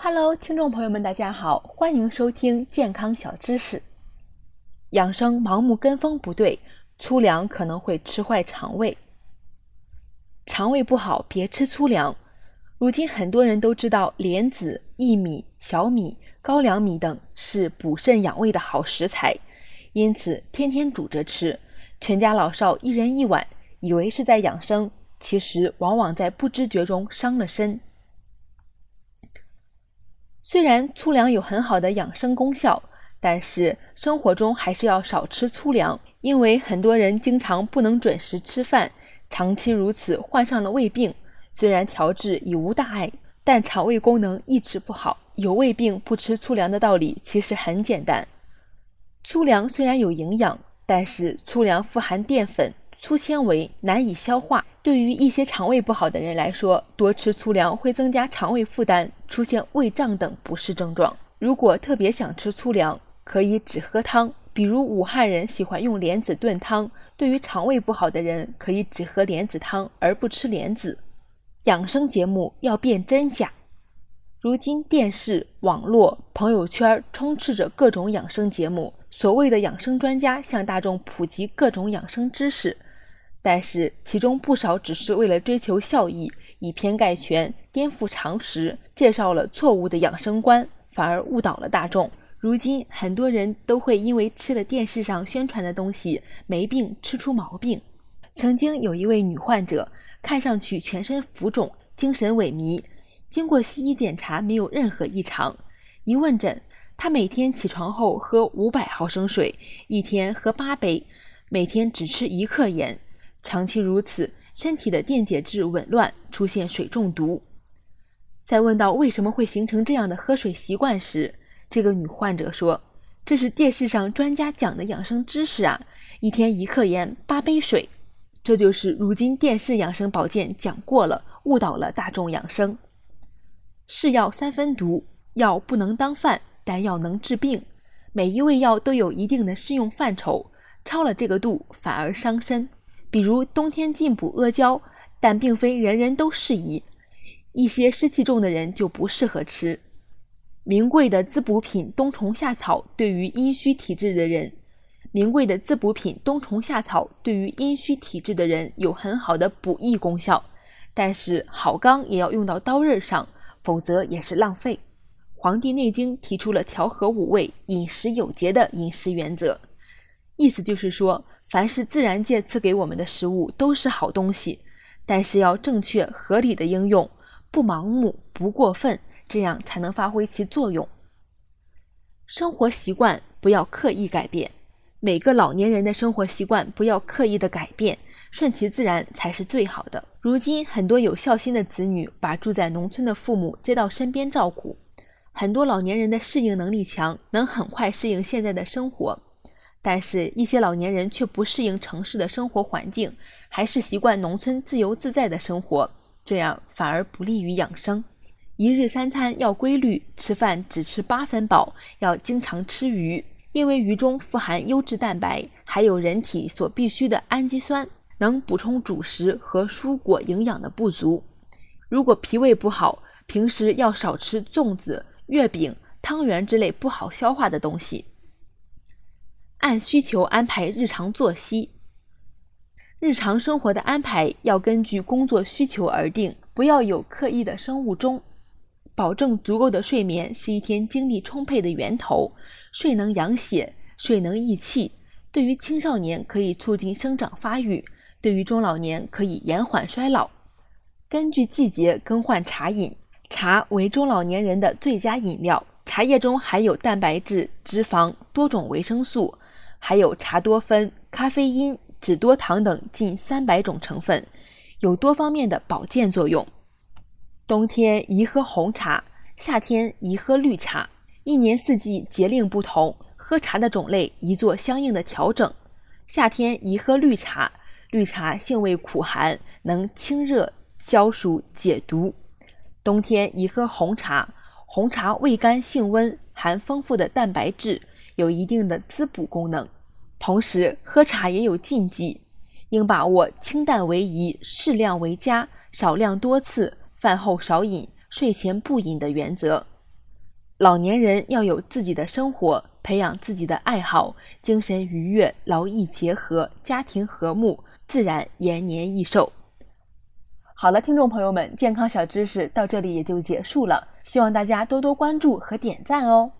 Hello，听众朋友们，大家好，欢迎收听健康小知识。养生盲目跟风不对，粗粮可能会吃坏肠胃。肠胃不好别吃粗粮。如今很多人都知道莲子、薏米、小米、高粱米等是补肾养胃的好食材，因此天天煮着吃，全家老少一人一碗，以为是在养生，其实往往在不知觉中伤了身。虽然粗粮有很好的养生功效，但是生活中还是要少吃粗粮，因为很多人经常不能准时吃饭，长期如此患上了胃病。虽然调治已无大碍，但肠胃功能一直不好。有胃病不吃粗粮的道理其实很简单。粗粮虽然有营养，但是粗粮富含淀粉、粗纤维，难以消化。对于一些肠胃不好的人来说，多吃粗粮会增加肠胃负担，出现胃胀等不适症状。如果特别想吃粗粮，可以只喝汤，比如武汉人喜欢用莲子炖汤。对于肠胃不好的人，可以只喝莲子汤而不吃莲子。养生节目要辨真假。如今电视、网络、朋友圈充斥着各种养生节目，所谓的养生专家向大众普及各种养生知识。但是其中不少只是为了追求效益，以偏概全，颠覆常识，介绍了错误的养生观，反而误导了大众。如今很多人都会因为吃了电视上宣传的东西没病吃出毛病。曾经有一位女患者，看上去全身浮肿，精神萎靡，经过西医检查没有任何异常。一问诊，她每天起床后喝五百毫升水，一天喝八杯，每天只吃一克盐。长期如此，身体的电解质紊乱，出现水中毒。在问到为什么会形成这样的喝水习惯时，这个女患者说：“这是电视上专家讲的养生知识啊，一天一克盐，八杯水。”这就是如今电视养生保健讲过了，误导了大众养生。是药三分毒，药不能当饭，但药能治病。每一味药都有一定的适用范畴，超了这个度反而伤身。比如冬天进补阿胶，但并非人人都适宜，一些湿气重的人就不适合吃。名贵的滋补品冬虫夏草对于阴虚体质的人，名贵的滋补品冬虫夏草对于阴虚体质的人有很好的补益功效，但是好钢也要用到刀刃上，否则也是浪费。《黄帝内经》提出了调和五味、饮食有节的饮食原则，意思就是说。凡是自然界赐给我们的食物都是好东西，但是要正确合理的应用，不盲目不过分，这样才能发挥其作用。生活习惯不要刻意改变，每个老年人的生活习惯不要刻意的改变，顺其自然才是最好的。如今很多有孝心的子女把住在农村的父母接到身边照顾，很多老年人的适应能力强，能很快适应现在的生活。但是，一些老年人却不适应城市的生活环境，还是习惯农村自由自在的生活，这样反而不利于养生。一日三餐要规律，吃饭只吃八分饱，要经常吃鱼，因为鱼中富含优质蛋白，还有人体所必需的氨基酸，能补充主食和蔬果营养的不足。如果脾胃不好，平时要少吃粽子、月饼、汤圆之类不好消化的东西。按需求安排日常作息，日常生活的安排要根据工作需求而定，不要有刻意的生物钟。保证足够的睡眠是一天精力充沛的源头。睡能养血，睡能益气。对于青少年可以促进生长发育，对于中老年可以延缓衰老。根据季节更换茶饮，茶为中老年人的最佳饮料。茶叶中含有蛋白质、脂肪、多种维生素。还有茶多酚、咖啡因、脂多糖等近三百种成分，有多方面的保健作用。冬天宜喝红茶，夏天宜喝绿茶。一年四季节令不同，喝茶的种类宜做相应的调整。夏天宜喝绿茶，绿茶性味苦寒，能清热消暑解毒。冬天宜喝红茶，红茶味甘性温，含丰富的蛋白质。有一定的滋补功能，同时喝茶也有禁忌，应把握清淡为宜、适量为佳、少量多次、饭后少饮、睡前不饮的原则。老年人要有自己的生活，培养自己的爱好，精神愉悦，劳逸结合，家庭和睦，自然延年益寿。好了，听众朋友们，健康小知识到这里也就结束了，希望大家多多关注和点赞哦。